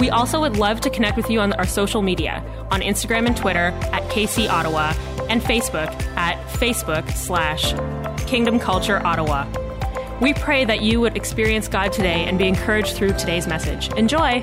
We also would love to connect with you on our social media on Instagram and Twitter at KC Ottawa and Facebook at Facebook slash Kingdom Culture Ottawa. We pray that you would experience God today and be encouraged through today's message. Enjoy!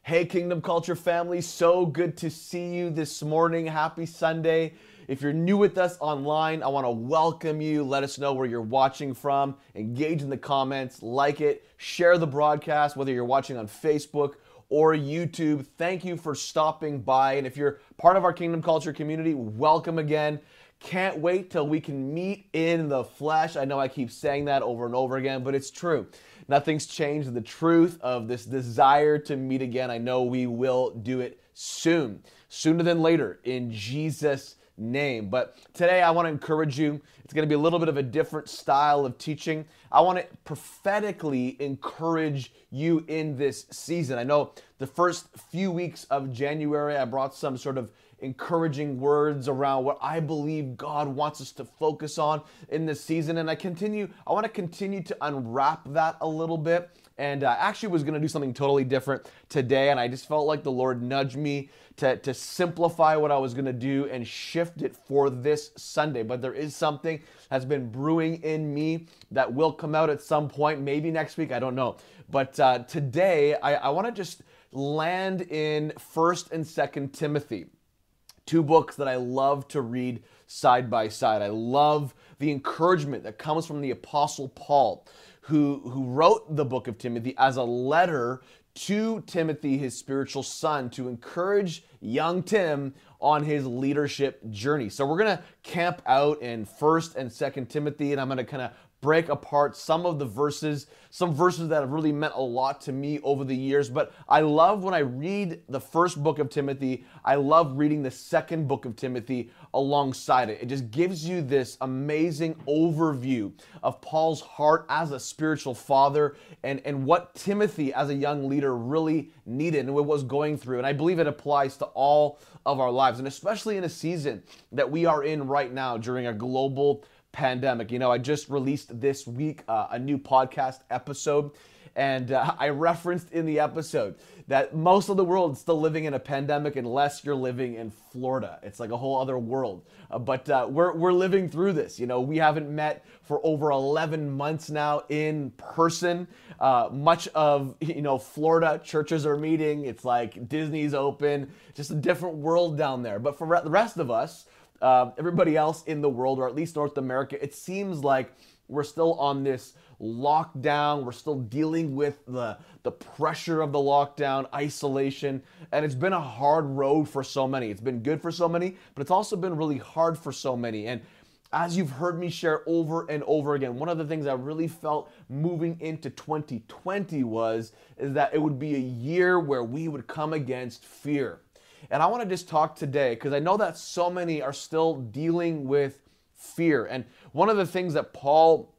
Hey, Kingdom Culture family, so good to see you this morning. Happy Sunday. If you're new with us online, I want to welcome you. Let us know where you're watching from. Engage in the comments, like it, share the broadcast, whether you're watching on Facebook or YouTube. Thank you for stopping by. And if you're part of our Kingdom Culture community, welcome again. Can't wait till we can meet in the flesh. I know I keep saying that over and over again, but it's true. Nothing's changed the truth of this desire to meet again. I know we will do it soon, sooner than later, in Jesus' name. But today I want to encourage you. It's going to be a little bit of a different style of teaching. I want to prophetically encourage you in this season. I know the first few weeks of January, I brought some sort of encouraging words around what I believe God wants us to focus on in this season. And I continue, I want to continue to unwrap that a little bit and uh, actually was going to do something totally different today and i just felt like the lord nudged me to, to simplify what i was going to do and shift it for this sunday. But there is something that's been brewing in me that will come out at some point maybe next week i don't know. But uh, today i, I want to just land in first and second timothy two books that i love to read side by side. I love the encouragement that comes from the apostle paul who, who wrote the book of Timothy as a letter to Timothy, his spiritual son, to encourage young Tim on his leadership journey. So we're going to camp out in 1st and 2nd Timothy, and I'm going to kind of break apart some of the verses, some verses that have really meant a lot to me over the years. But I love when I read the first book of Timothy, I love reading the second book of Timothy alongside it. It just gives you this amazing overview of Paul's heart as a spiritual father and, and what Timothy as a young leader really needed and what was going through. And I believe it applies to all of our lives, and especially in a season that we are in right now during a global pandemic. You know, I just released this week uh, a new podcast episode, and uh, I referenced in the episode that most of the world is still living in a pandemic unless you're living in Florida. It's like a whole other world. Uh, but uh, we're, we're living through this. You know, we haven't met for over 11 months now in person. Uh, much of, you know, Florida, churches are meeting. It's like Disney's open, just a different world down there. But for the rest of us, uh, everybody else in the world, or at least North America, it seems like we're still on this lockdown. We're still dealing with the, the pressure of the lockdown, isolation, and it's been a hard road for so many. It's been good for so many, but it's also been really hard for so many. And as you've heard me share over and over again, one of the things I really felt moving into 2020 was is that it would be a year where we would come against fear. And I want to just talk today because I know that so many are still dealing with fear. And one of the things that Paul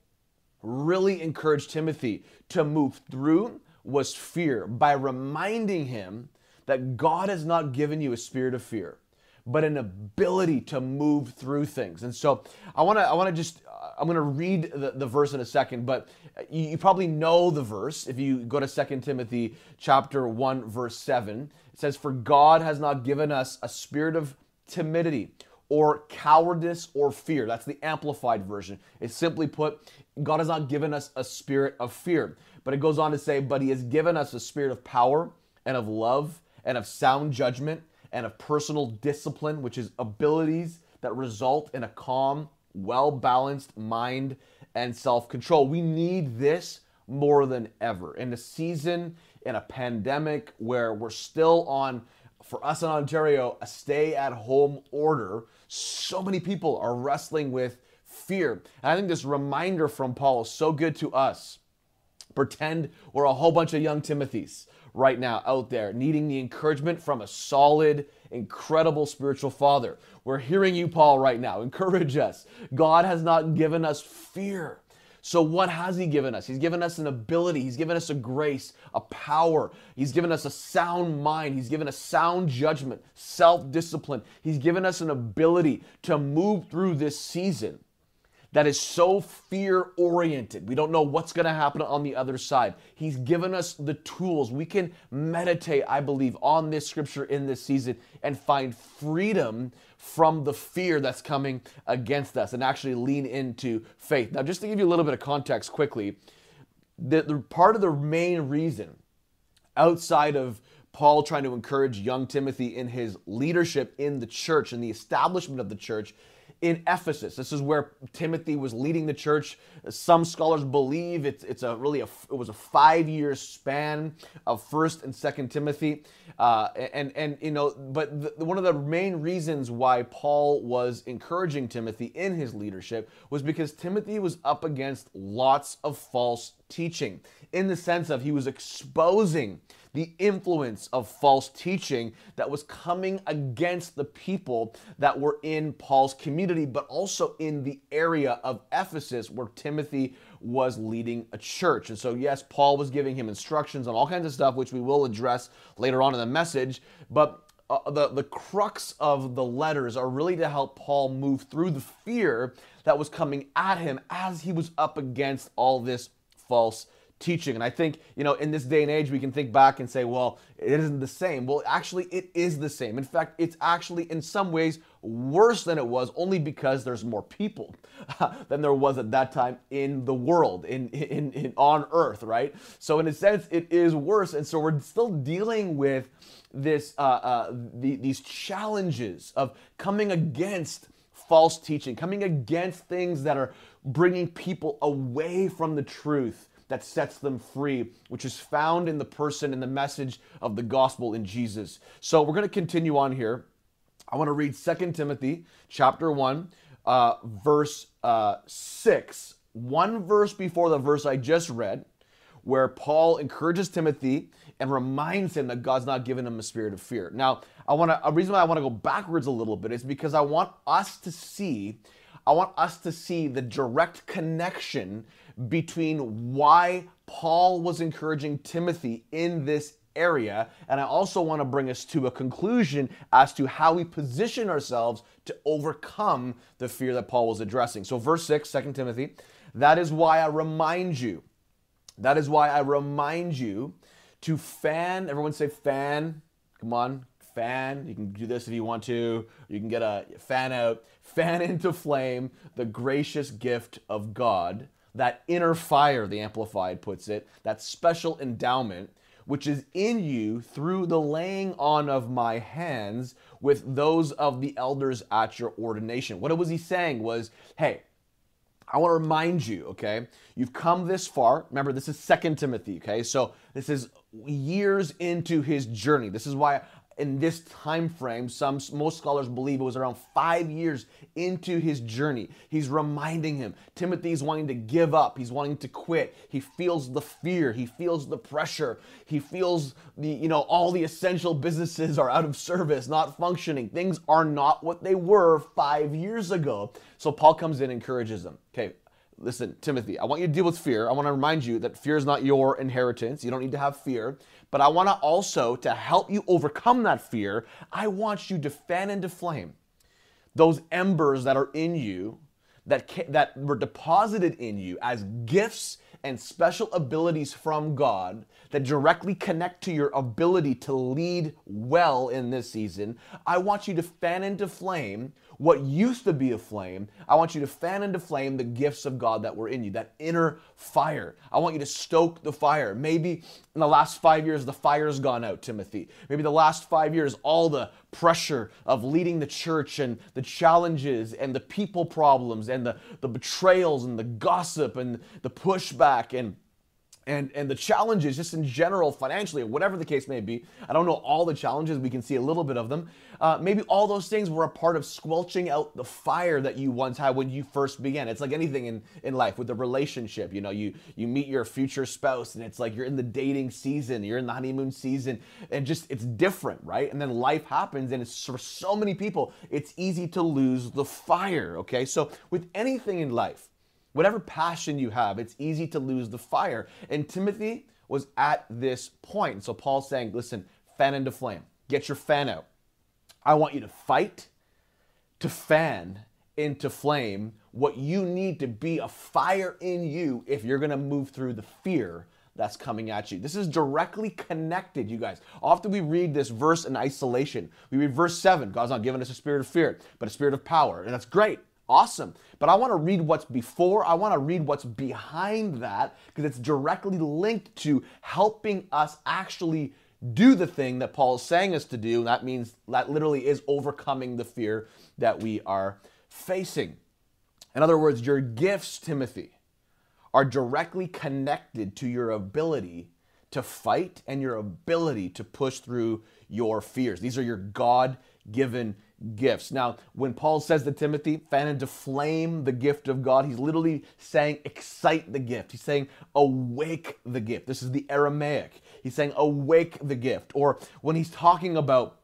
really encouraged Timothy to move through was fear by reminding him that God has not given you a spirit of fear, but an ability to move through things. And so I want to I want to just uh, I'm going to read the, the verse in a second, but uh, you, you probably know the verse if you go to 2 Timothy chapter 1 verse 7. It says for God has not given us a spirit of timidity or cowardice or fear. That's the amplified version. It's simply put, God has not given us a spirit of fear. But it goes on to say, but He has given us a spirit of power and of love and of sound judgment and of personal discipline, which is abilities that result in a calm, well balanced mind and self control. We need this more than ever. In a season, in a pandemic where we're still on, for us in Ontario, a stay at home order, so many people are wrestling with fear. And I think this reminder from Paul is so good to us Pretend we're a whole bunch of young Timothys right now out there needing the encouragement from a solid, incredible spiritual father. We're hearing you, Paul, right now. Encourage us. God has not given us fear. So, what has He given us? He's given us an ability, He's given us a grace, a power. He's given us a sound mind, He's given us sound judgment, self discipline. He's given us an ability to move through this season that is so fear oriented. We don't know what's going to happen on the other side. He's given us the tools. We can meditate, I believe, on this scripture in this season and find freedom from the fear that's coming against us and actually lean into faith. Now, just to give you a little bit of context quickly, the, the part of the main reason outside of Paul trying to encourage young Timothy in his leadership in the church and the establishment of the church in Ephesus. This is where Timothy was leading the church. Some scholars believe it's, it's a really a, it was a five year span of First and Second Timothy, uh, and and you know, but the, one of the main reasons why Paul was encouraging Timothy in his leadership was because Timothy was up against lots of false teaching, in the sense of he was exposing the influence of false teaching that was coming against the people that were in Paul's community, but also in the area of Ephesus where Timothy was leading a church. And so, yes, Paul was giving him instructions on all kinds of stuff, which we will address later on in the message, but uh, the, the crux of the letters are really to help Paul move through the fear that was coming at him as he was up against all this false teaching. And I think, you know, in this day and age, we can think back and say, well, it isn't the same. Well, actually, it is the same. In fact, it's actually in some ways worse than it was only because there's more people than there was at that time in the world, in, in, in on earth, right? So, in a sense, it is worse. And so we're still dealing with this, uh, uh, the, these challenges of coming against false teaching, coming against things that are bringing people away from the truth that sets them free, which is found in the person and the message of the gospel in Jesus. So we're going to continue on here. I want to read 2 Timothy chapter 1, uh, verse uh, 6, one verse before the verse I just read, where Paul encourages Timothy and reminds him that God's not given him a spirit of fear. Now, I want to a reason why I want to go backwards a little bit is because I want us to see I want us to see the direct connection between why Paul was encouraging Timothy in this area. And I also want to bring us to a conclusion as to how we position ourselves to overcome the fear that Paul was addressing. So, verse 6, 2 Timothy, that is why I remind you, that is why I remind you to fan, everyone say fan, come on, fan. You can do this if you want to. You can get a fan out, fan into flame the gracious gift of God that inner fire, the Amplified puts it, that special endowment, which is in you through the laying on of my hands with those of the elders at your ordination. What was he saying was, hey, I want to remind you, okay, you've come this far. Remember, this is Second Timothy, okay? So this is years into his journey. This is why in this time frame some most scholars believe it was around five years into his journey. He's reminding him timothy's wanting to give up. He's wanting to quit. He feels the fear. He feels the pressure. He feels the you know all the essential businesses are out of service not functioning. Things are not what they were five years ago. So paul comes in and encourages them okay listen, Timothy, I want you to deal with fear. I want to remind you that fear is not your inheritance. You don't need to have fear. But I want to also, to help you overcome that fear, I want you to fan into flame those embers that are in you that, that were deposited in you as gifts and special abilities from God that directly connect to your ability to lead well in this season, I want you to fan into flame what used to be a flame. I want you to fan into flame the gifts of God that were in you, that inner fire. I want you to stoke the fire. Maybe in the last five years, the fire's gone out, Timothy. Maybe the last five years, all the pressure of leading the church and the challenges and the people problems and the, the betrayals and the gossip and the pushback and and and the challenges just in general financially whatever the case may be i don't know all the challenges we can see a little bit of them. Uh, maybe all those things were a part of squelching out the fire that you once had when you first began. It's like anything in in life with a relationship you know you you meet your future spouse and it's like you're in the dating season you're in the honeymoon season and just it's different right? And then life happens and it's for so many people it's easy to lose the fire okay? So with anything in life Whatever passion you have, it's easy to lose the fire. And Timothy was at this point. So Paul's saying, listen, fan into flame. Get your fan out. I want you to fight to fan into flame what you need to be a fire in you if you're going to move through the fear that's coming at you. This is directly connected, you guys. Often we read this verse in isolation. We read verse 7 God's not giving us a spirit of fear, but a spirit of power. And that's great awesome. But I want to read what's before, I want to read what's behind that because it's directly linked to helping us actually do the thing that Paul is saying us to do. That means that literally is overcoming the fear that we are facing. In other words, your gifts, Timothy, are directly connected to your ability to fight and your ability to push through your fears. These are your God given gifts. Now, when Paul says to Timothy, fan into flame the gift of God, he's literally saying excite the gift. He's saying awake the gift. This is the Aramaic. He's saying awake the gift. Or when he's talking about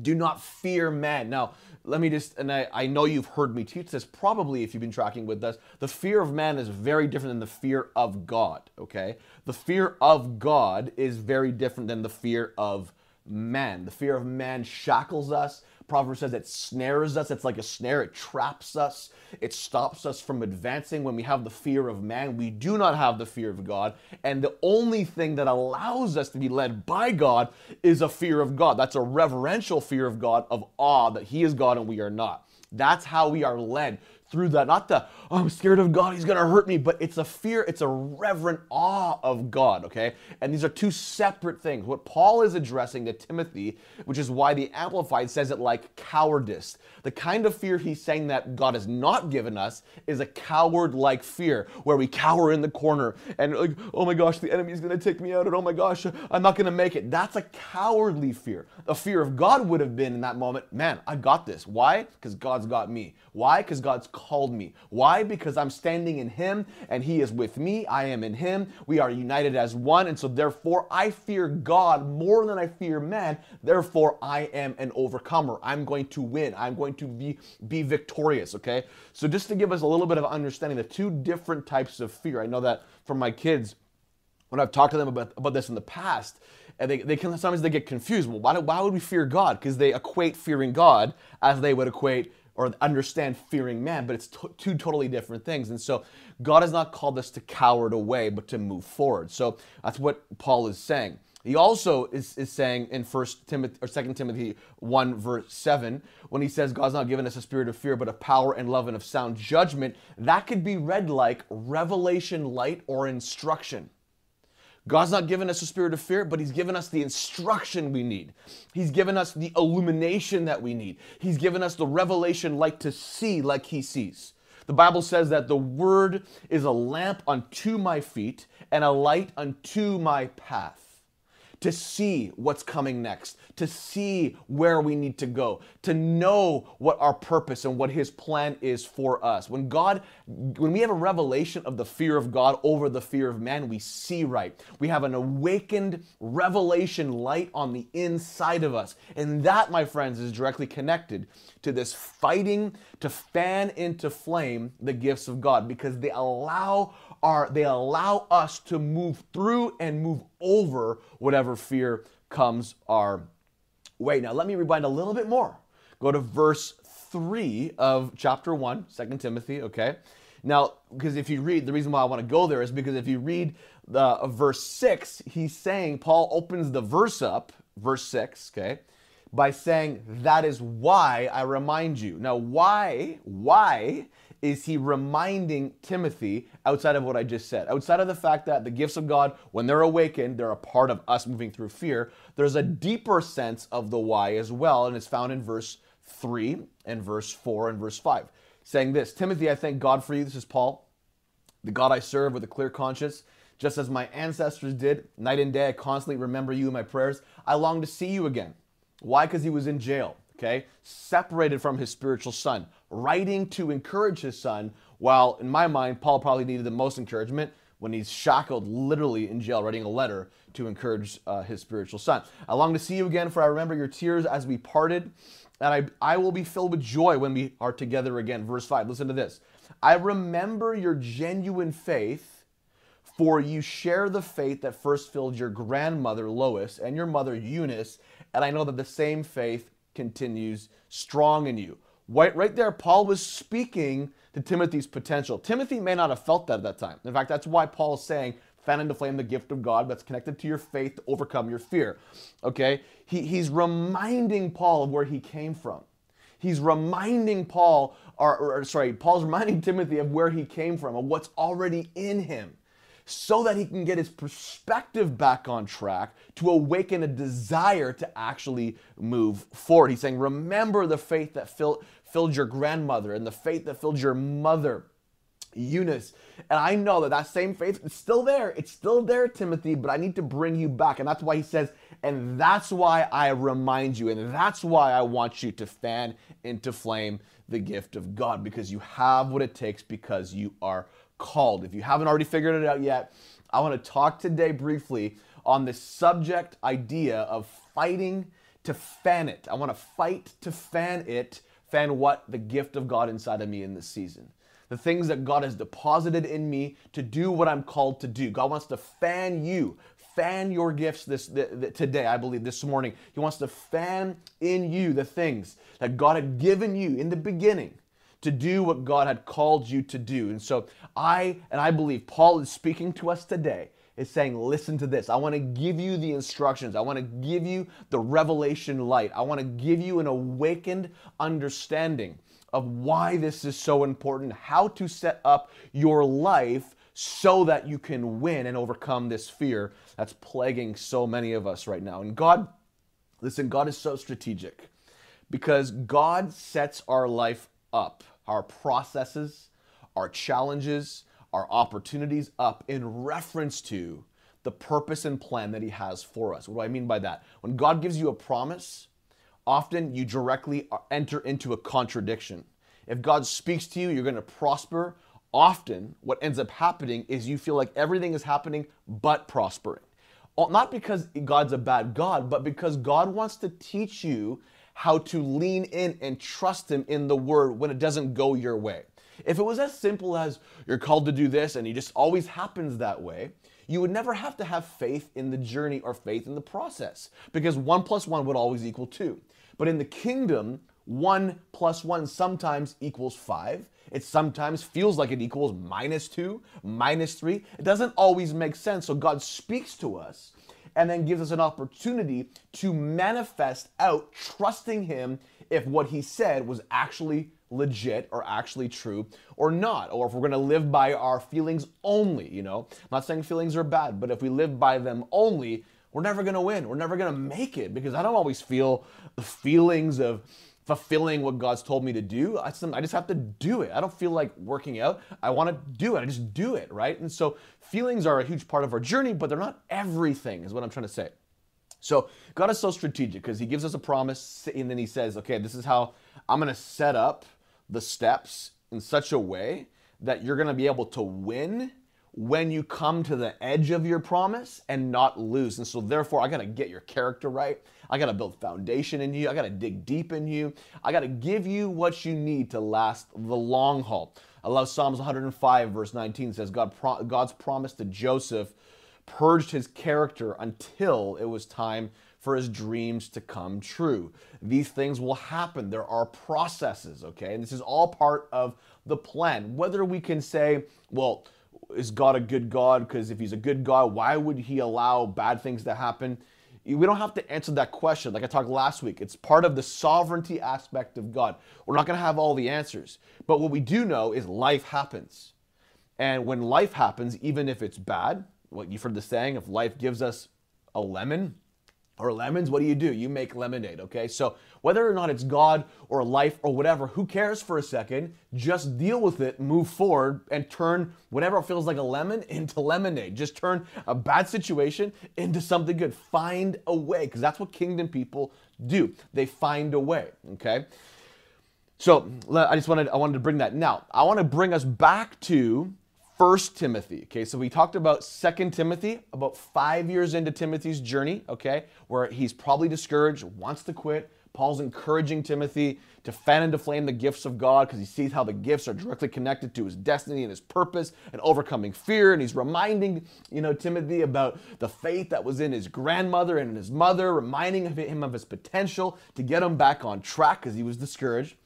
do not fear man. Now, let me just, and I, I know you've heard me teach this probably if you've been tracking with us. The fear of man is very different than the fear of God, okay? The fear of God is very different than the fear of man. The fear of man shackles us. Proverbs says it snares us. It's like a snare. It traps us. It stops us from advancing. When we have the fear of man, we do not have the fear of God. And the only thing that allows us to be led by God is a fear of God. That's a reverential fear of God, of awe that He is God and we are not. That's how we are led through that. Not the, oh, I'm scared of God, he's gonna hurt me, but it's a fear, it's a reverent awe of God, okay? And these are two separate things. What Paul is addressing to Timothy, which is why the Amplified says it like cowardice. The kind of fear he's saying that God has not given us is a coward like fear, where we cower in the corner and like, oh my gosh, the enemy's gonna take me out, and oh my gosh, I'm not gonna make it. That's a cowardly fear. The fear of God would have been in that moment, man, I got this. Why? Because God's got me. Why? Because God's called me. Why? Because I'm standing in Him and He is with me. I am in Him. We are united as one. And so, therefore, I fear God more than I fear man. Therefore, I am an overcomer. I'm going to win. I'm going to be, be victorious. Okay? So, just to give us a little bit of understanding, the two different types of fear. I know that for my kids, when I've talked to them about, about this in the past, and they, they can sometimes they get confused. Well, why, why would we fear God? Because they equate fearing God as they would equate or understand fearing man, but it's two totally different things. And so God has not called us to cower away, but to move forward. So that's what Paul is saying. He also is, is saying in First Timothy or Second Timothy 1, verse 7, when he says God's not given us a spirit of fear, but of power and love and of sound judgment, that could be read like revelation, light, or instruction. God's not given us a spirit of fear, but He's given us the instruction we need. He's given us the illumination that we need. He's given us the revelation like to see like He sees. The Bible says that the Word is a lamp unto my feet and a light unto my path to see what's coming next, to see where we need to go, to know what our purpose and what his plan is for us. When God when we have a revelation of the fear of God over the fear of man, we see right. We have an awakened revelation light on the inside of us. And that, my friends, is directly connected to this fighting to fan into flame the gifts of God because they allow are they allow us to move through and move over whatever fear comes our way. Now, let me rewind a little bit more. Go to verse 3 of chapter 1, 2 Timothy, okay? Now, because if you read, the reason why I want to go there is because if you read the uh, verse 6, he's saying, Paul opens the verse up, verse 6, okay, by saying, That is why I remind you. Now, why, why is he reminding Timothy outside of what I just said? Outside of the fact that the gifts of God, when they're awakened, they're a part of us moving through fear, there's a deeper sense of the why as well, and it's found in verse 3 and verse 4 and verse 5, saying this Timothy, I thank God for you. This is Paul, the God I serve with a clear conscience Just as my ancestors did, night and day, I constantly remember you in my prayers. I long to see you again. Why? Because he was in jail, okay? Separated from his spiritual son, writing to encourage his son, while in my mind, Paul probably needed the most encouragement when he's shackled literally in jail, writing a letter to encourage uh, his spiritual son. I long to see you again, for I remember your tears as we parted, and I, I will be filled with joy when we are together again. Verse 5, listen to this. I remember your genuine faith, for you share the faith that first filled your grandmother Lois and your mother Eunice, and I know that the same faith continues strong in you. Right, right there, Paul was speaking to Timothy's potential. Timothy may not have felt that at that time. In fact, that's why Paul is saying, fan into flame the gift of God that's connected to your faith to overcome your fear. Okay? He, he's reminding Paul of where he came from. He's reminding Paul, or, or sorry, Paul's reminding Timothy of where he came from, of what's already in him so that he can get his perspective back on track to awaken a desire to actually move forward. He's saying, Remember the faith that filled, filled your grandmother and the faith that filled your mother. Eunice. And I know that that same faith is still there. It's still there, Timothy, but I need to bring you back. And that's why he says, and that's why I remind you, and that's why I want you to fan into flame the gift of God, because you have what it takes, because you are called. If you haven't already figured it out yet, I want to talk today briefly on the subject idea of fighting to fan it. I want to fight to fan it, fan what? The gift of God inside of me in this season. The things that God has deposited in me to do what I'm called to do. God wants to fan you, fan your gifts this, today, I believe, this morning. He wants to fan in you the things that God had given you in the beginning to do what God had called you to do. And so I, and I believe Paul is speaking to us today, is saying, listen to this. I want to give you the instructions. I want to give you the revelation light. I want to give you an awakened understanding of why this is so important, how to set up your life so that you can win and overcome this fear that's plaguing so many of us right now. And God, listen, God is so strategic because God sets our life up our processes, our challenges, our opportunities up in reference to the purpose and plan that He has for us. What do I mean by that? When God gives you a promise, often you directly enter into a contradiction. If God speaks to you, you're going to prosper. Often, what ends up happening is you feel like everything is happening but prospering. Not because God's a bad God, but because God wants to teach you how to lean in and trust Him in the Word when it doesn't go your way. If it was as simple as you're called to do this and it just always happens that way, you would never have to have faith in the journey or faith in the process because one plus one would always equal two. But in the kingdom, one plus one sometimes equals five. It sometimes feels like it equals minus two, minus three. It doesn't always make sense. So God speaks to us and then gives us an opportunity to manifest out trusting Him if what He said was actually legit or actually true or not, or if we're to live by our feelings only. You know, I'm not saying feelings are bad, but if we live by them only, we're never to win. We're never to make it because I don't always feel the feelings of fulfilling what God's told me to do. I just, have to do it. I don't feel like working out. I want to do it. I just do it, right? And so feelings are a huge part of our journey, but they're not everything, is what I'm trying to say. So God is so strategic because He gives us a promise and then He says, okay, this is how I'm going to set up the steps in such a way that you're going to be able to win when you come to the edge of your promise and not lose. And so, therefore, I got to get your character right. I got to build foundation in you. I got to dig deep in you. I got to give you what you need to last the long haul. I love Psalms 105, verse 19 says, God pro- God's promise to Joseph purged his character until it was time for his dreams to come true. These things will happen. There are processes, okay? And this is all part of the plan. Whether we can say, well, is God a good God? Because if he's a good God, why would he allow bad things to happen? We don't have to answer that question. Like I talked last week, it's part of the sovereignty aspect of God. We're not going to have all the answers. But what we do know is life happens. And when life happens, even if it's bad, what you've heard the saying, if life gives us a lemon, or lemons, what do you do? You make lemonade, okay? So whether or not it's God or life or whatever, who cares for a second? Just deal with it, move forward, and turn whatever feels like a lemon into lemonade. Just turn a bad situation into something good. Find a way, because that's what kingdom people do. They find a way, okay? So I just wanted I wanted to bring that. Now, I want to bring us back to First Timothy. Okay, so we talked about Second Timothy, about five years into Timothy's journey, okay, where he's probably discouraged, wants to quit. Paul's encouraging Timothy to fan into flame the gifts of God because he sees how the gifts are directly connected to his destiny and his purpose and overcoming fear. And he's reminding, you know, Timothy about the faith that was in his grandmother and his mother, reminding him of his potential to get him back on track because he was discouraged.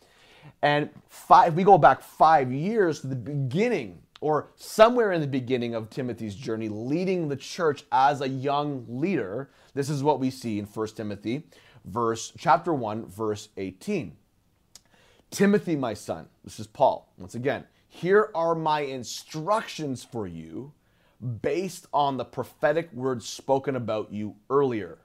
And five, we go back five years to the beginning or somewhere in the beginning of Timothy's journey, leading the church as a young leader. This is what we see in 1 Timothy, verse chapter 1, verse 18. Timothy, my son, this is Paul. Once again, here are my instructions for you based on the prophetic words spoken about you earlier.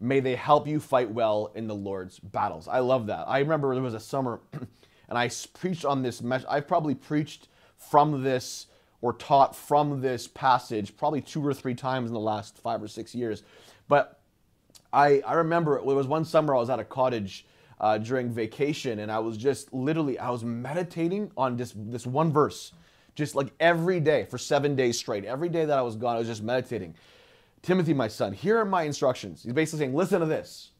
May they help you fight well in the Lord's battles. I love that. I remember there was a summer and I preached on this message. I've probably preached from this or taught from this passage probably two or three times in the last five or six years. But I, I remember it was one summer I was at a cottage uh, during vacation and I was just literally, I was meditating on this, this one verse, just like every day for seven days straight. Every day that I was gone, I was just meditating. Timothy, my son, here are my instructions. He's basically saying, listen to this.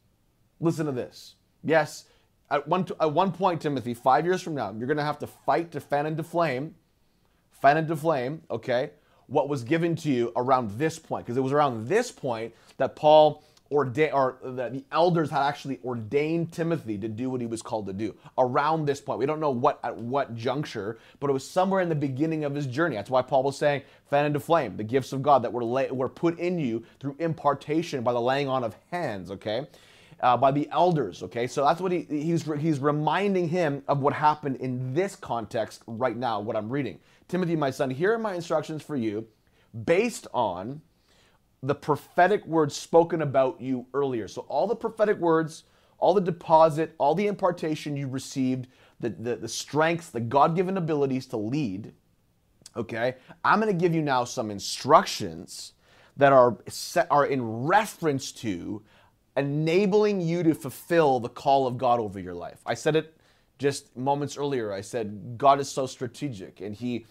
Listen to this. Yes, at one, at one point, Timothy, five years from now, you're going to have to fight to fan into flame fan into flame, okay, what was given to you around this point. Because it was around this point that Paul ordained, or that the elders had actually ordained Timothy to do what he was called to do. Around this point. We don't know what at what juncture, but it was somewhere in the beginning of his journey. That's why Paul was saying, fan into flame, the gifts of God that were, lay, were put in you through impartation by the laying on of hands, okay? Uh, by the elders. Okay, so that's what he, he's he's reminding him of what happened in this context right now. What I'm reading. Timothy, my son, here are my instructions for you based on the prophetic words spoken about you earlier. So, all the prophetic words, all the deposit, all the impartation you received, the, the, the strengths, the God given abilities to lead, okay, I'm going to give you now some instructions that are, set, are in reference to enabling you to fulfill the call of God over your life. I said it just moments earlier i said god is so strategic and he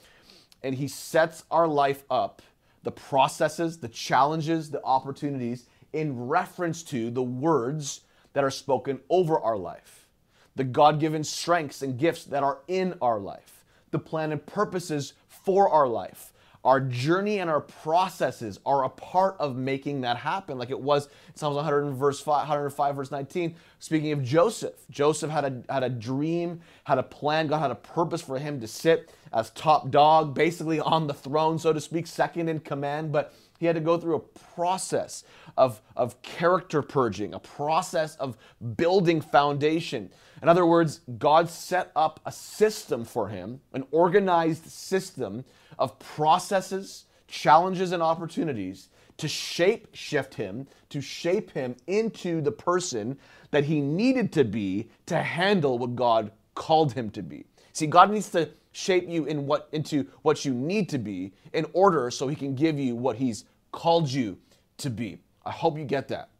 and he sets our life up the processes the challenges the opportunities in reference to the words that are spoken over our life the god-given strengths and gifts that are in our life the plan and purposes for our life our journey and our processes are a part of making that happen, like it was Psalms 100 verse 5, 105, verse 19. Speaking of Joseph, Joseph had a, had a dream, had a plan, God had a purpose for him to sit as top dog, basically on the throne, so to speak, second in command, but he had to go through a process of, of character purging, a process of building foundation. In other words, God set up a system for him, an organized system of processes, challenges, and opportunities to shape shift him, to shape him into the person that he needed to be to handle what God called him to be. See, God needs to shape you in what into what you need to be in order so he can give you what he's called you to be. I hope you get that.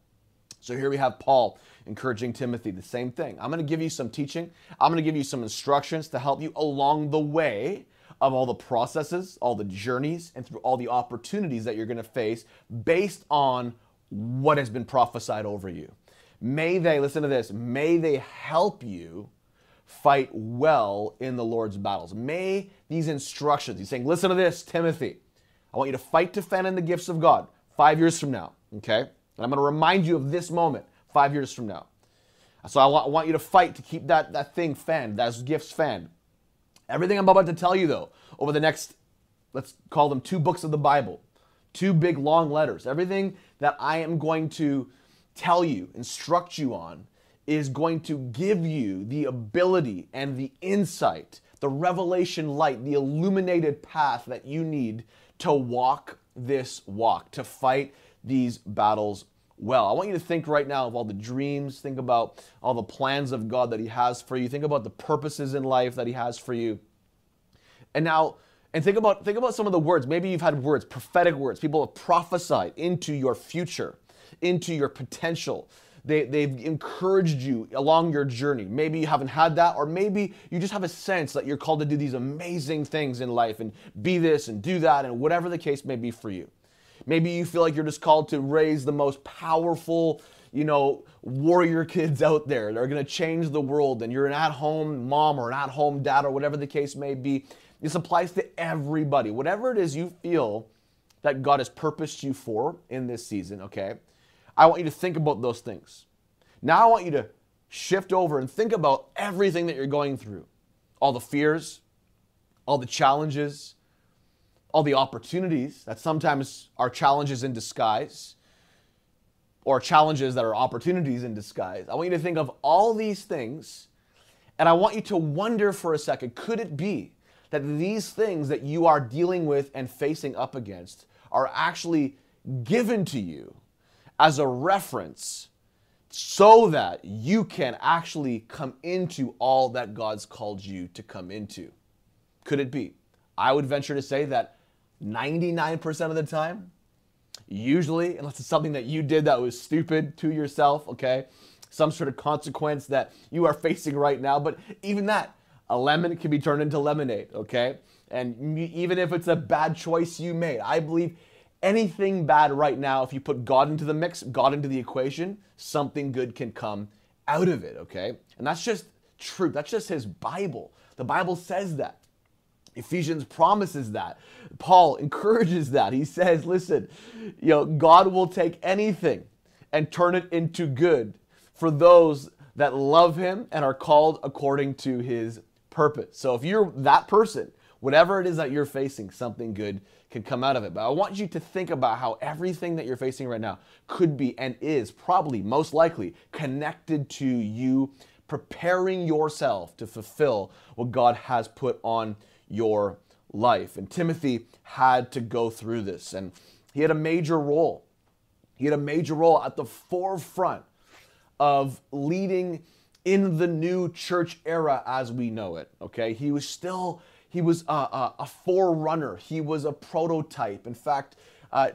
So here we have Paul encouraging Timothy the same thing. I'm going to give you some teaching. I'm going to give you some instructions to help you along the way of all the processes, all the journeys, and through all the opportunities that you're going to face based on what has been prophesied over you. May they, listen to this, may they help you fight well in the Lord's battles. May these instructions, he's saying, listen to this, Timothy. I want you to fight to fan in the gifts of God five years from now, okay? And I'm going to remind you of this moment five years from now. So I want, I want you to fight to keep that, that thing fanned, those gifts fanned. Everything I'm about to tell you, though, over the next, let's call them two books of the Bible, two big long letters, everything that I am going to tell you, instruct you on, is going to give you the ability and the insight, the revelation light, the illuminated path that you need to walk this walk, to fight these battles well. I want you to think right now of all the dreams, think about all the plans of God that He has for you, think about the purposes in life that He has for you. And now, and think about think about some of the words. Maybe you've had words, prophetic words. People have prophesied into your future, into your potential. They, they've encouraged you along your journey. Maybe you haven't had that, or maybe you just have a sense that you're called to do these amazing things in life and be this and do that, and whatever the case may be for you. Maybe you feel like you're just called to raise the most powerful, you know, warrior kids out there that are going to change the world, and you're an at home mom or an at home dad or whatever the case may be. This applies to everybody. Whatever it is you feel that God has purposed you for in this season, okay? I want you to think about those things. Now I want you to shift over and think about everything that you're going through all the fears, all the challenges, all the opportunities that sometimes are challenges in disguise or challenges that are opportunities in disguise. I want you to think of all these things and I want you to wonder for a second could it be that these things that you are dealing with and facing up against are actually given to you as a reference so that you can actually come into all that God's called you to come into. Could it be? I would venture to say that 99% of the time, usually, unless it's something that you did that was stupid to yourself, okay, some sort of consequence that you are facing right now, but even that, a lemon can be turned into lemonade, okay? And even if it's a bad choice you made, I believe anything bad right now, if you put God into the mix, God into the equation, something good can come out of it, okay? And that's just truth. That's just his Bible. The Bible says that. Ephesians promises that. Paul encourages that. He says, listen, you know, God will take anything and turn it into good for those that love him and are called according to his purpose. So if you're that person, whatever it is that you're facing, something good can come out of it. But I want you to think about how everything that you're facing right now could be and is probably most likely connected to you preparing yourself to fulfill what God has put on your life. And Timothy had to go through this, and he had a major role. He had a major role at the forefront of leading in the new church era as we know it. Okay, he was still he was a, a, a forerunner. He was a prototype. In fact, uh,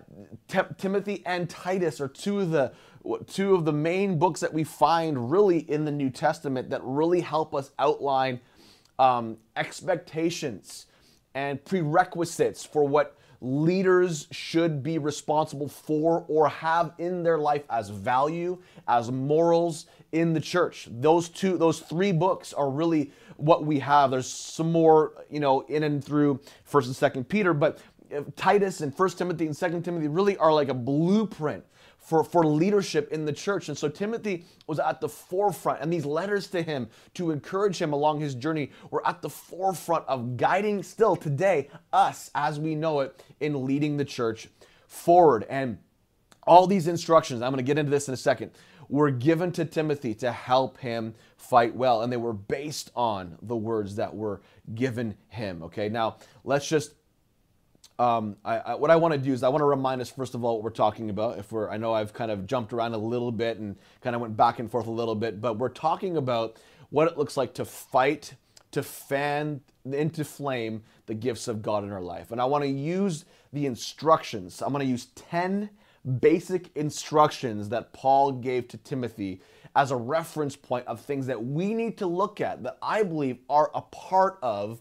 T- Timothy and Titus are two of the two of the main books that we find really in the New Testament that really help us outline um, expectations and prerequisites for what leaders should be responsible for or have in their life as value, as morals in the church. Those two, those three books are really what we have. There's some more, you know, in and through First and Second Peter, but uh, Titus and First Timothy and Second Timothy really are like a blueprint for, for leadership in the church. And so Timothy was at the forefront, and these letters to him to encourage him along his journey were at the forefront of guiding still today us as we know it in leading the church forward. And all these instructions, I'm going to get into this in a second, were given to Timothy to help him fight well. And they were based on the words that were given him. Okay, now let's just. Um, I, I, what I want to do is I want to remind us first of all what we're talking about. If we're, I know I've kind of jumped around a little bit and kind of went back and forth a little bit, but we're talking about what it looks like to fight, to fan into flame the gifts of God in our life. And I want to use the instructions. I'm going to use 10 basic instructions that Paul gave to Timothy as a reference point of things that we need to look at that I believe are a part of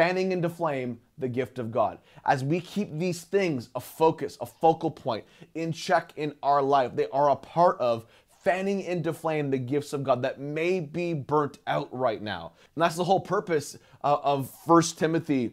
fanning into flame the gift of God. As we keep these things a focus, a focal point in check in our life, they are a part of fanning into flame the gifts of God that may be burnt out right now. And that's the whole purpose uh, of First Timothy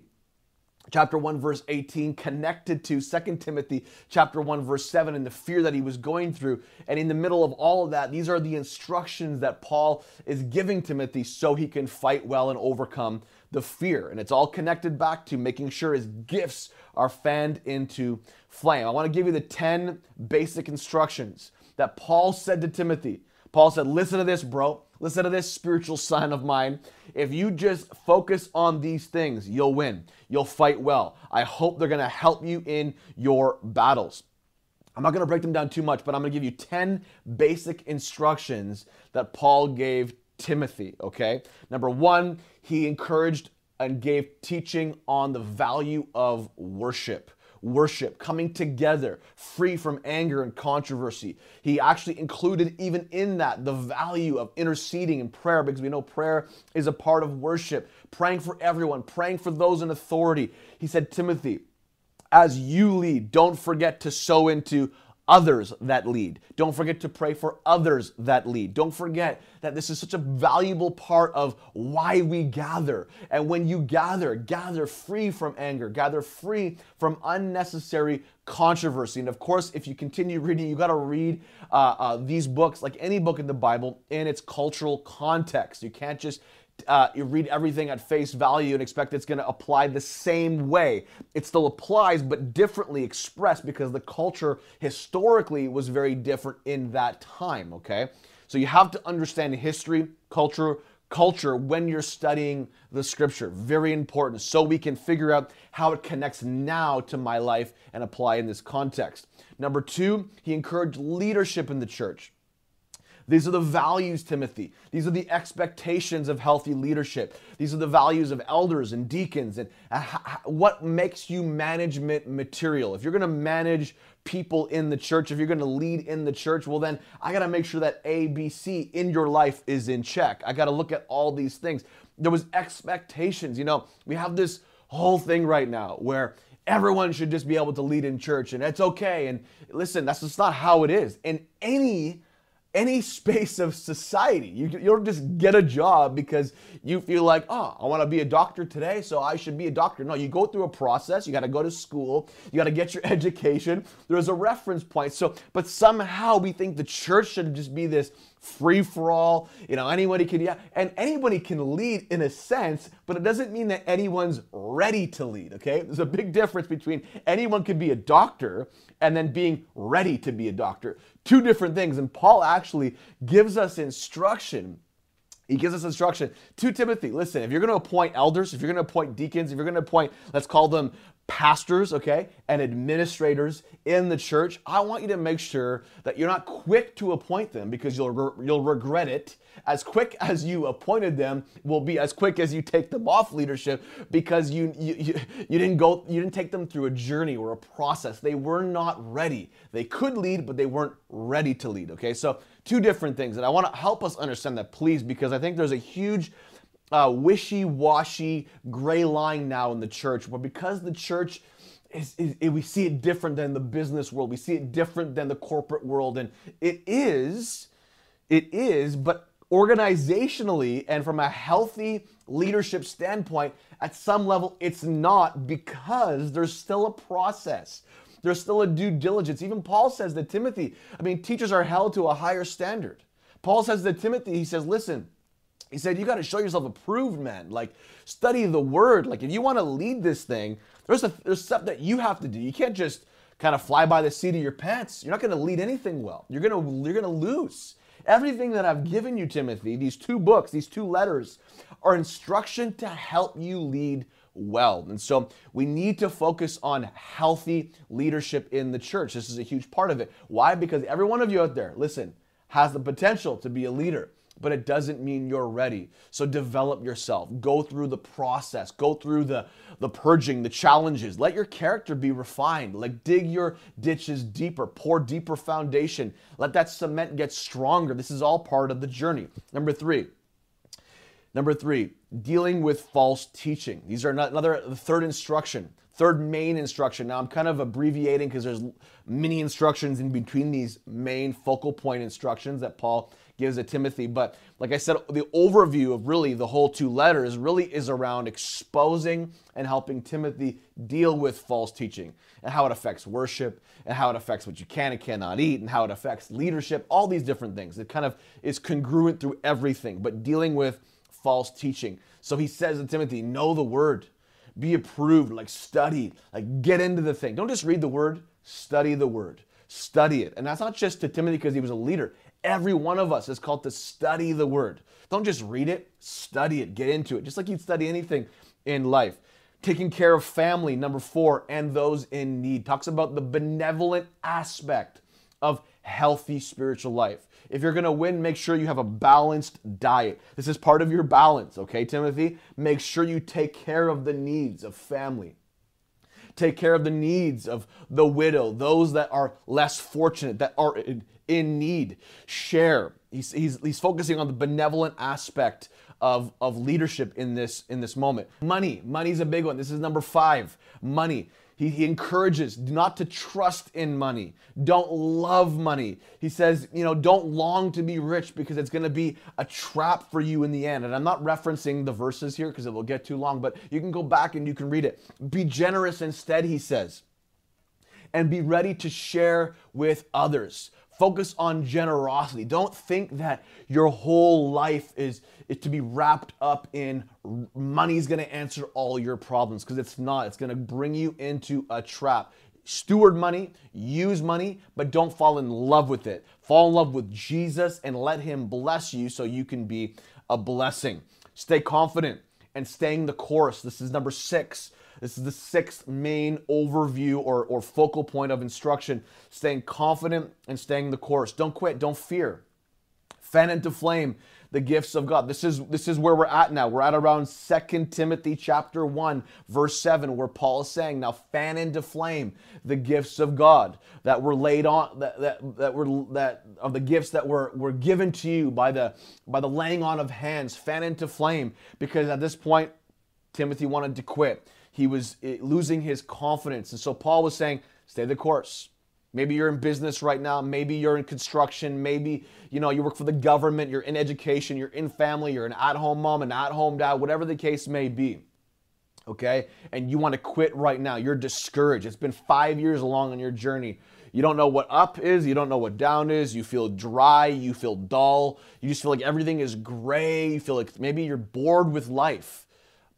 chapter 1 verse 18 connected to 2 timothy chapter 1 verse 7 and the fear that he was going through. And in the middle of all of that these are the instructions that paul is giving timothy so he can fight well and overcome the fear. And it's all connected back to making sure his gifts are fanned into flame. I want to give you the 10 basic instructions that paul said to timothy. Paul said listen to this bro Listen to this spiritual son of mine. If you just focus on these things, you'll win. You'll fight well. I hope they're going to help you in your battles. I'm not going to break them down too much, but I'm going to give you 10 basic instructions that Paul gave Timothy, okay? Number one, he encouraged and gave teaching on the value of worship worship, coming together, free from anger and controversy. He actually included, even in that, the value of interceding in prayer because we know prayer is a part of worship, praying for everyone, praying for those in authority. He said, Timothy, as you lead, don't forget to sow into others that lead. Don't forget to pray for others that lead. Don't forget that this is such a valuable part of why we gather. And when you gather, gather free from anger, gather free from unnecessary controversy. And of course, if you continue reading, you got to read uh, uh, these books, like any book in the Bible, in its cultural context. You can't just uh, you read everything at face value and expect it's going to apply the same way. It still applies, but differently expressed because the culture historically was very different in that time, okay? So you have to understand history, culture, culture when you're studying the scripture. Very important. So we can figure out how it connects now to my life and apply in this context. Number two, he encouraged leadership in the church. These are the values, Timothy. These are the expectations of healthy leadership. These are the values of elders and deacons and uh, what makes you management material. If you're going to manage people in the church, if you're going to lead in the church, well, then I got to make sure that A, B, C in your life is in check. I got to look at all these things. There was expectations. You know, we have this whole thing right now where everyone should just be able to lead in church and it's okay. And listen, that's just not how it is. In any any space of society. You, you don't just get a job because you feel like, oh, I want to be a doctor today, so I should be a doctor. No, you go through a process. You got to go to school. You got to get your education. There's a reference point. So, but somehow we think the church should just be this free for all. You know, anybody can, yeah, and anybody can lead in a sense, but it doesn't mean that anyone's ready to lead, okay? There's a big difference between anyone could be a doctor and then being ready to be a doctor. Two different things. And Paul actually gives us instruction he gives us instruction to Timothy. Listen, if you're going to appoint elders, if you're going to appoint deacons, if you're going to appoint, let's call them pastors, okay, and administrators in the church, I want you to make sure that you're not quick to appoint them because you'll re- you'll regret it. As quick as you appointed them will be as quick as you take them off leadership because you you, you, you didn't go you didn't take them through a journey or a process. They were not ready. They could lead, but they weren't ready to lead, okay? So, two different things and I want to help us understand that please because I think there's a huge uh, wishy-washy gray line now in the church, but because the church is, is, is, we see it different than the business world, we see it different than the corporate world, and it is, it is, but organizationally and from a healthy leadership standpoint, at some level, it's not because there's still a process. There's still a due diligence. Even Paul says that Timothy, I mean, teachers are held to a higher standard. Paul says that Timothy, he says, listen, he said, You got to show yourself approved, man. Like, study the word. Like, if you want to lead this thing, there's, a, there's stuff that you have to do. You can't just kind of fly by the seat of your pants. You're not going to lead anything well. You're going you're going to lose. Everything that I've given you, Timothy, these two books, these two letters, are instruction to help you lead well. And so we need to focus on healthy leadership in the church. This is a huge part of it. Why? Because every one of you out there, listen, has the potential to be a leader but it doesn't mean you're ready. So develop yourself. Go through the process. Go through the, the purging, the challenges. Let your character be refined. Like dig your ditches deeper. Pour deeper foundation. Let that cement get stronger. This is all part of the journey. Number three. Number three, dealing with false teaching. These are not another the third instruction. Third main instruction. Now I'm kind of abbreviating because there's many instructions in between these main focal point instructions that Paul gives to Timothy. But like I said, the overview of really the whole two letters really is around exposing and helping Timothy deal with false teaching and how it affects worship and how it affects what you can and cannot eat and how it affects leadership, all these different things. It kind of is congruent through everything, but dealing with false teaching. So he says to Timothy, know the word, be approved, like study, like get into the thing. Don't just read the word, study the word. Study it. And that's not just to Timothy because he was a leader. Every one of us is called to study the word. Don't just read it, study it, get into it, just like you'd study anything in life. taking care of family, number four, and those in need. Talks about the benevolent aspect of healthy spiritual life. If you're gonna win, make sure you have a balanced diet. This is part of your balance, okay, Timothy? Make sure you take care of the needs of family. Take care of the needs of the widow, those that are less fortunate, that are in need. Share. He's, he's, he's focusing on the benevolent aspect of, of leadership in this in this moment. Money, money's a big one. This is number five. Money. He, he encourages not to trust in money. Don't love money. He says, you know, don't long to be rich because it's going to be a trap for you in the end. And I'm not referencing the verses here because it will get too long, but you can go back and you can read it. Be generous instead, he says, and be ready to share with others. Focus on generosity. Don't think that your whole life is, is to be wrapped up in money's going to answer all your problems because it's not. It's going to bring you into a trap. Steward money, use money, but don't fall in love with it. Fall in love with Jesus and let Him bless you so you can be a blessing. Stay confident and staying the course. This is number six. This is the sixth main overview or, or focal point of instruction staying confident and staying the course. Don't quit, don't fear. Fan into flame the gifts of God. This is this is where we're at now. We're at around Second Timothy chapter 1 verse 7 where Paul is saying, "Now fan into flame the gifts of God that were laid on that that, that were that of the gifts that were were given to you by the by the laying on of hands. Fan into flame because at this point Timothy wanted to quit he was eh, losing his confidence. And so Paul was saying, stay the course. Maybe you're in business right now. Maybe you're in construction. Maybe, you know, you work for the government. You're in education. You're in family. You're an at-home mom, an at-home dad, whatever the case may be. Okay? And you want to quit right now. You're discouraged. It's been five years along on your journey. You don't know what up is. You don't know what down is. You feel dry. You feel dull. You just feel like everything is gray. You feel like maybe you're bored with life.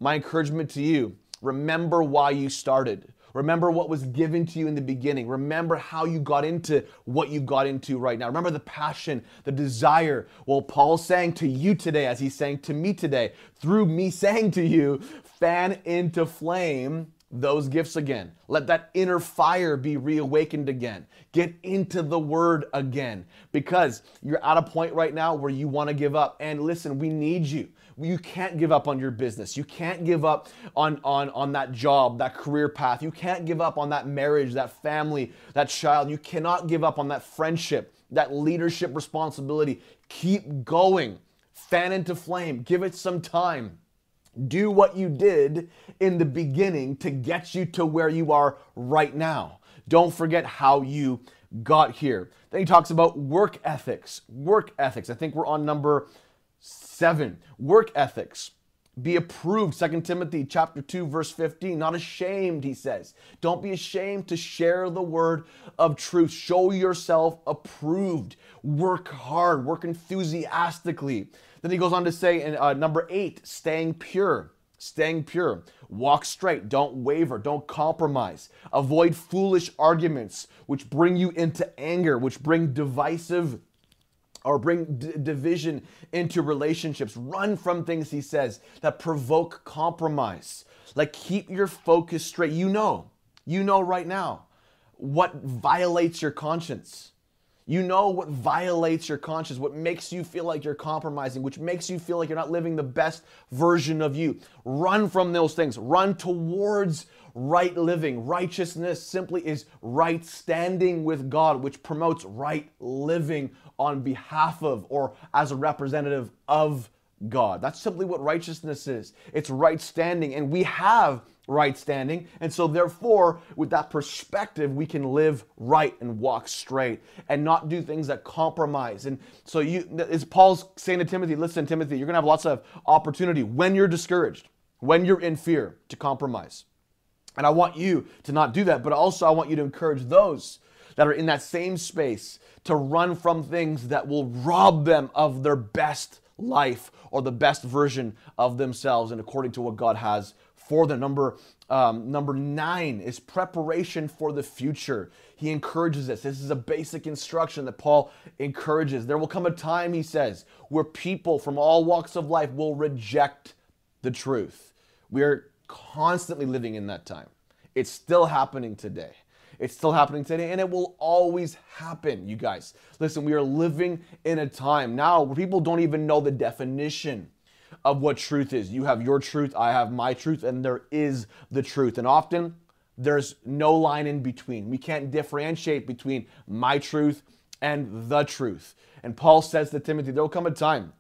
My encouragement to you Remember why you started. Remember what was given to you in the beginning. Remember how you got into what you got into right now. Remember the passion, the desire. Well, Paul's saying to you today, as he's saying to me today, through me saying to you, fan into flame those gifts again. Let that inner fire be reawakened again. Get into the word again because you're at a point right now where you want to give up. And listen, we need you you can't give up on your business. You can't give up on, on, on that job, that career path. You can't give up on that marriage, that family, that child. You cannot give up on that friendship, that leadership responsibility. Keep going. Fan into flame. Give it some time. Do what you did in the beginning to get you to where you are right now. Don't forget how you got here. Then he talks about work ethics. Work ethics. I think we're on number Seven, work ethics. Be approved. Second Timothy chapter 2 verse 15. Not ashamed, he says. Don't be ashamed to share the word of truth. Show yourself approved. Work hard, work enthusiastically. Then he goes on to say in uh, number 8, staying pure. Staying pure. Walk straight. Don't waver. Don't compromise. Avoid foolish arguments which bring you into anger, which bring divisive or bring d- division into relationships. Run from things, he says, that provoke compromise. Like keep your focus straight. You know, you know right now what violates your conscience. You know what violates your conscience, what makes you feel like you're compromising, which makes you feel like you're not living the best version of you. Run from those things. Run towards right living. Righteousness simply is right standing with God, which promotes right living on behalf of or as a representative of God. That's simply what righteousness is. It's right standing, and we have right standing. And so, therefore, with that perspective, we can live right and walk straight and not do things that compromise. And so, you, as Paul's saying to Timothy, listen, Timothy, you're going to have lots of opportunity when you're discouraged, when you're in fear to compromise. And I want you to not do that, but also I want you to encourage those that are in that same space to run from things that will rob them of their best life or the best version of themselves and according to what God has for them. Number um, number nine is preparation for the future. He encourages us. This is a basic instruction that Paul encourages. There will come a time, he says, where people from all walks of life will reject the truth. We are constantly living in that time. It's still happening today. It's still happening today and it will always happen, you guys. Listen, we are living in a time now where people don't even know the definition of what truth is. You have your truth, I have my truth, and there is the truth. And often there's no line in between. We can't differentiate between my truth and the truth. And Paul says to Timothy, there'll come a time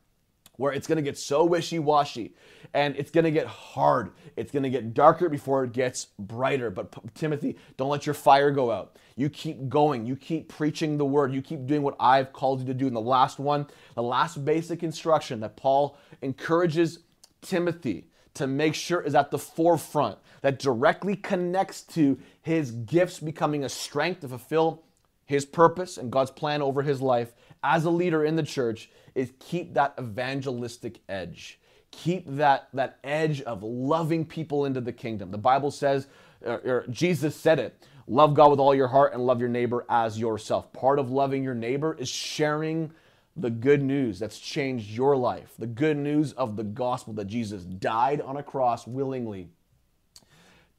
where it's going to get so wishy washy and it's going to get hard. It's going to get darker before it gets brighter. But Timothy, don't let your fire go out. You keep going. You keep preaching the word. You keep doing what I've called you to do. And the last one, the last basic instruction that Paul encourages Timothy to make sure is at the forefront that directly connects to his gifts becoming a strength to fulfill his purpose and God's plan over his life as a leader in the church is keep that evangelistic edge. Keep that, that edge of loving people into the kingdom. The Bible says, or, or Jesus said it, love God with all your heart and love your neighbor as yourself. Part of loving your neighbor is sharing the good news that's changed your life, the good news of the gospel that Jesus died on a cross willingly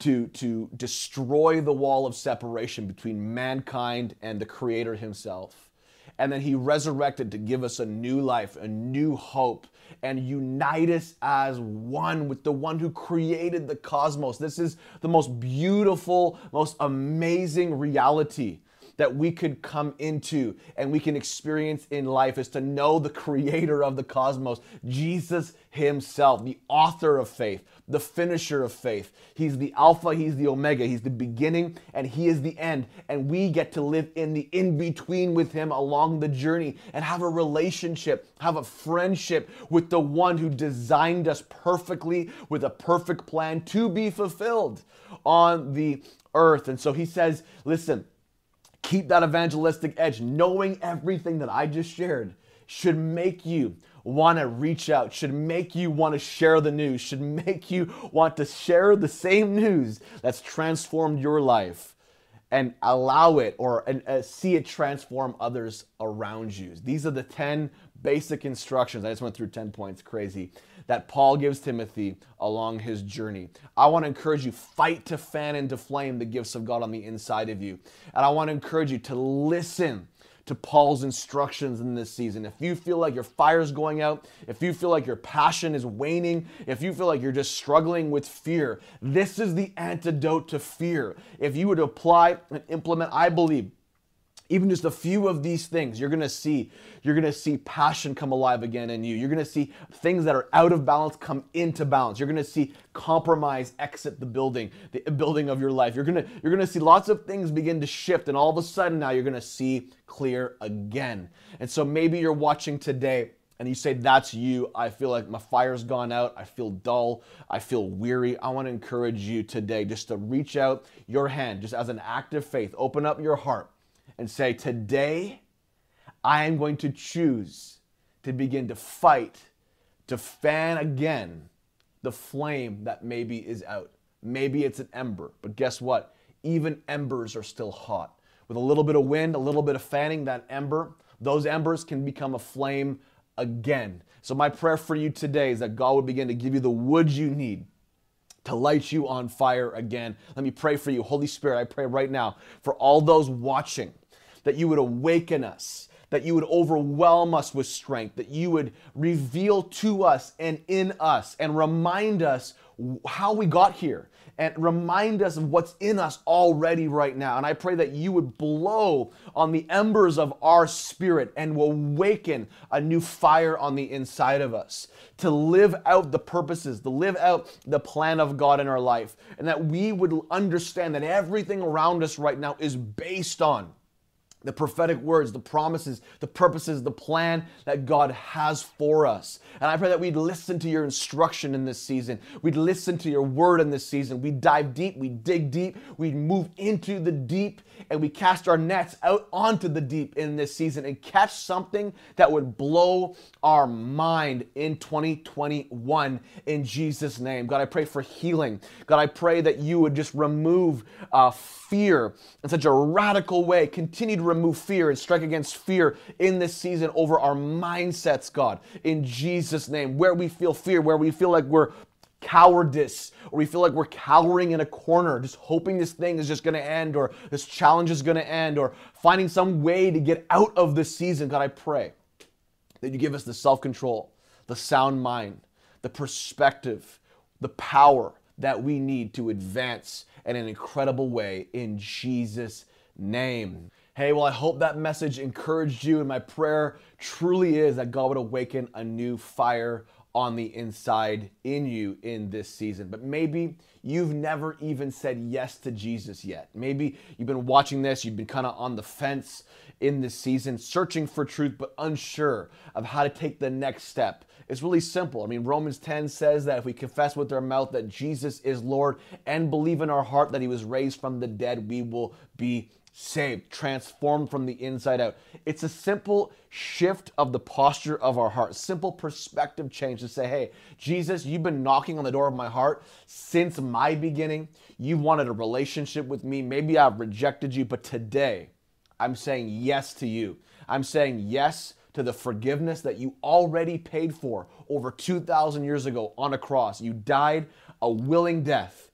to, to destroy the wall of separation between mankind and the Creator Himself. And then He resurrected to give us a new life, a new hope, and unite us as one with the one who created the cosmos. This is the most beautiful, most amazing reality that we could come into and we can experience in life is to know the creator of the cosmos, Jesus himself, the author of faith, the finisher of faith. He's the Alpha, He's the Omega, He's the beginning, and He is the end. And we get to live in the in between with Him along the journey and have a relationship, have a friendship with the one who designed us perfectly with a perfect plan to be fulfilled on the earth. And so He says, listen, keep that evangelistic edge. Knowing everything that I just shared should make you want to reach out, should make you want to share the news, should make you want to share the same news that's transformed your life and allow it or uh, see it transform others around you. These are the 10 basic instructions. I just went through 10 points, crazy, that Paul gives Timothy along his journey. I want to encourage you fight to fan into flame the gifts of God on the inside of you. And I want to encourage you to listen to Paul's instructions in this season. If you feel like your fire's going out, if you feel like your passion is waning, if you feel like you're just struggling with fear, this is the antidote to fear. If you would apply and implement, I believe, even just a few of these things you're going to see you're going to see passion come alive again in you. You're going to see things that are out of balance come into balance. You're going to see compromise exit the building the building of your life. You're going to you're going to see lots of things begin to shift and all of a sudden now you're going to see clear again. And so maybe you're watching today and you say that's you. I feel like my fire's gone out. I feel dull. I feel weary. I want to encourage you today just to reach out your hand just as an act of faith. Open up your heart and say, Today, I am going to choose to begin to fight, to fan again the flame that maybe is out. Maybe it's an ember, but guess what? Even embers are still hot. With a little bit of wind, a little bit of fanning, that ember, those embers can become a flame again. So, my prayer for you today is that God would begin to give you the wood you need to light you on fire again. Let me pray for you. Holy Spirit, I pray right now for all those watching that you would awaken us, that you would overwhelm us with strength, that you would reveal to us and in us and remind us how we got here and remind us of what's in us already right now. And I pray that you would blow on the embers of our spirit and will awaken a new fire on the inside of us to live out the purposes, to live out the plan of God in our life. And that we would understand that everything around us right now is based on the prophetic words, the promises, the purposes, the plan that God has for us. And I pray that we'd listen to your instruction in this season. We'd listen to your word in this season. We'd dive deep, we'd dig deep, we'd move into the deep, and we cast our nets out onto the deep in this season and catch something that would blow our mind in 2021 in Jesus' name. God, I pray for healing. God, I pray that you would just remove uh, fear in such a radical way. Continue to remove fear and strike against fear in this season over our mindsets, God, in Jesus' name. Where we feel fear, where we feel like we're cowardice, or we feel like we're cowering in a corner, just hoping this thing is just gonna end, or this challenge is gonna end, or finding some way to get out of this season, God, I pray that you give us the self control, the sound mind, the perspective, the power that we need to advance in an incredible way in Jesus' name. Hey, well, I hope that message encouraged you, and my prayer truly is that God would awaken a new fire on the inside in you in this season. But maybe you've never even said yes to Jesus yet. Maybe you've been watching this, you've been kind of on the fence in this season, searching for truth, but unsure of how to take the next step. It's really simple. I mean, Romans 10 says that if we confess with our mouth that Jesus is Lord and believe in our heart that he was raised from the dead, we will be saved, transformed from the inside out. It's a simple shift of the posture of our heart, simple perspective change to say, hey, Jesus, you've been knocking on the door of my heart since my beginning. You wanted a relationship with me. Maybe I've rejected you, but today I'm saying yes to you. I'm saying yes to the forgiveness that you already paid for over 2,000 years ago on a cross. You died a willing death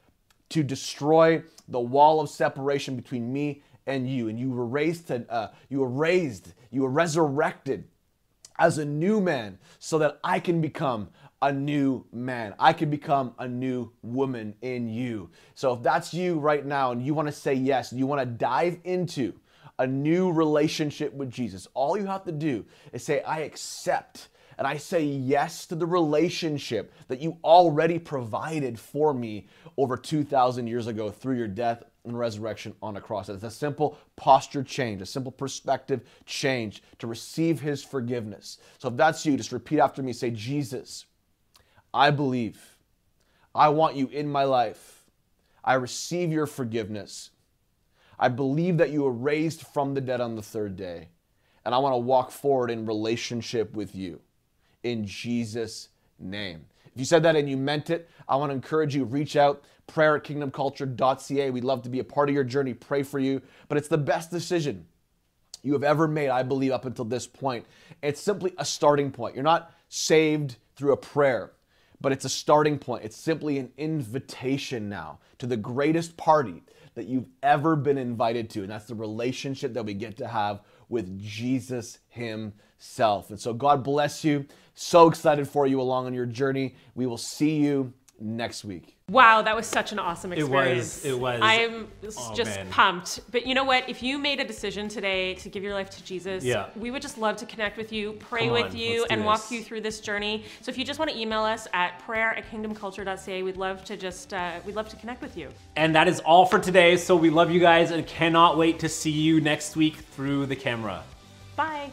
to destroy the wall of separation between me and you, and you were raised to, uh, you were raised, you were resurrected as a new man, so that I can become a new man. I can become a new woman in you. So if that's you right now, and you want to say yes, you want to dive into a new relationship with Jesus, all you have to do is say, "I accept." and I say yes to the relationship that you already provided for me over 2,000 years ago through your death and resurrection on a cross. It's a simple posture change, a simple perspective change to receive his forgiveness. So if that's you, just repeat after me say, Jesus, I believe. I want you in my life. I receive your forgiveness. I believe that you were raised from the dead on the third day. And I want to walk forward in relationship with you in Jesus' name. If you said that and you meant it, I want to encourage you reach out prayer at kingdomculture.ca. We'd love to be a part of your journey, pray for you. But it's the best decision you have ever made, I believe, up until this point. It's simply a starting point. You're not saved through a prayer, but it's a starting point. It's simply an invitation now to the greatest party that you've ever been invited to. And that's the relationship that we get to have with Jesus Himself. And so, God bless you. So excited for you along on your journey. We will see you next week. Wow, that was such an awesome experience. It was. It was. I'm Oh, just man. pumped. But you know what? If you made a decision today to give your life to Jesus, Yeah. we would just love to connect with you, pray Come with on, you, and walk you through this journey. So if you just want to email us at prayer at kingdomculture.ca, we'd love to just uh, we'd love to connect with you. And that is all for today. So we love you guys and cannot wait to see you next week through the camera. Bye.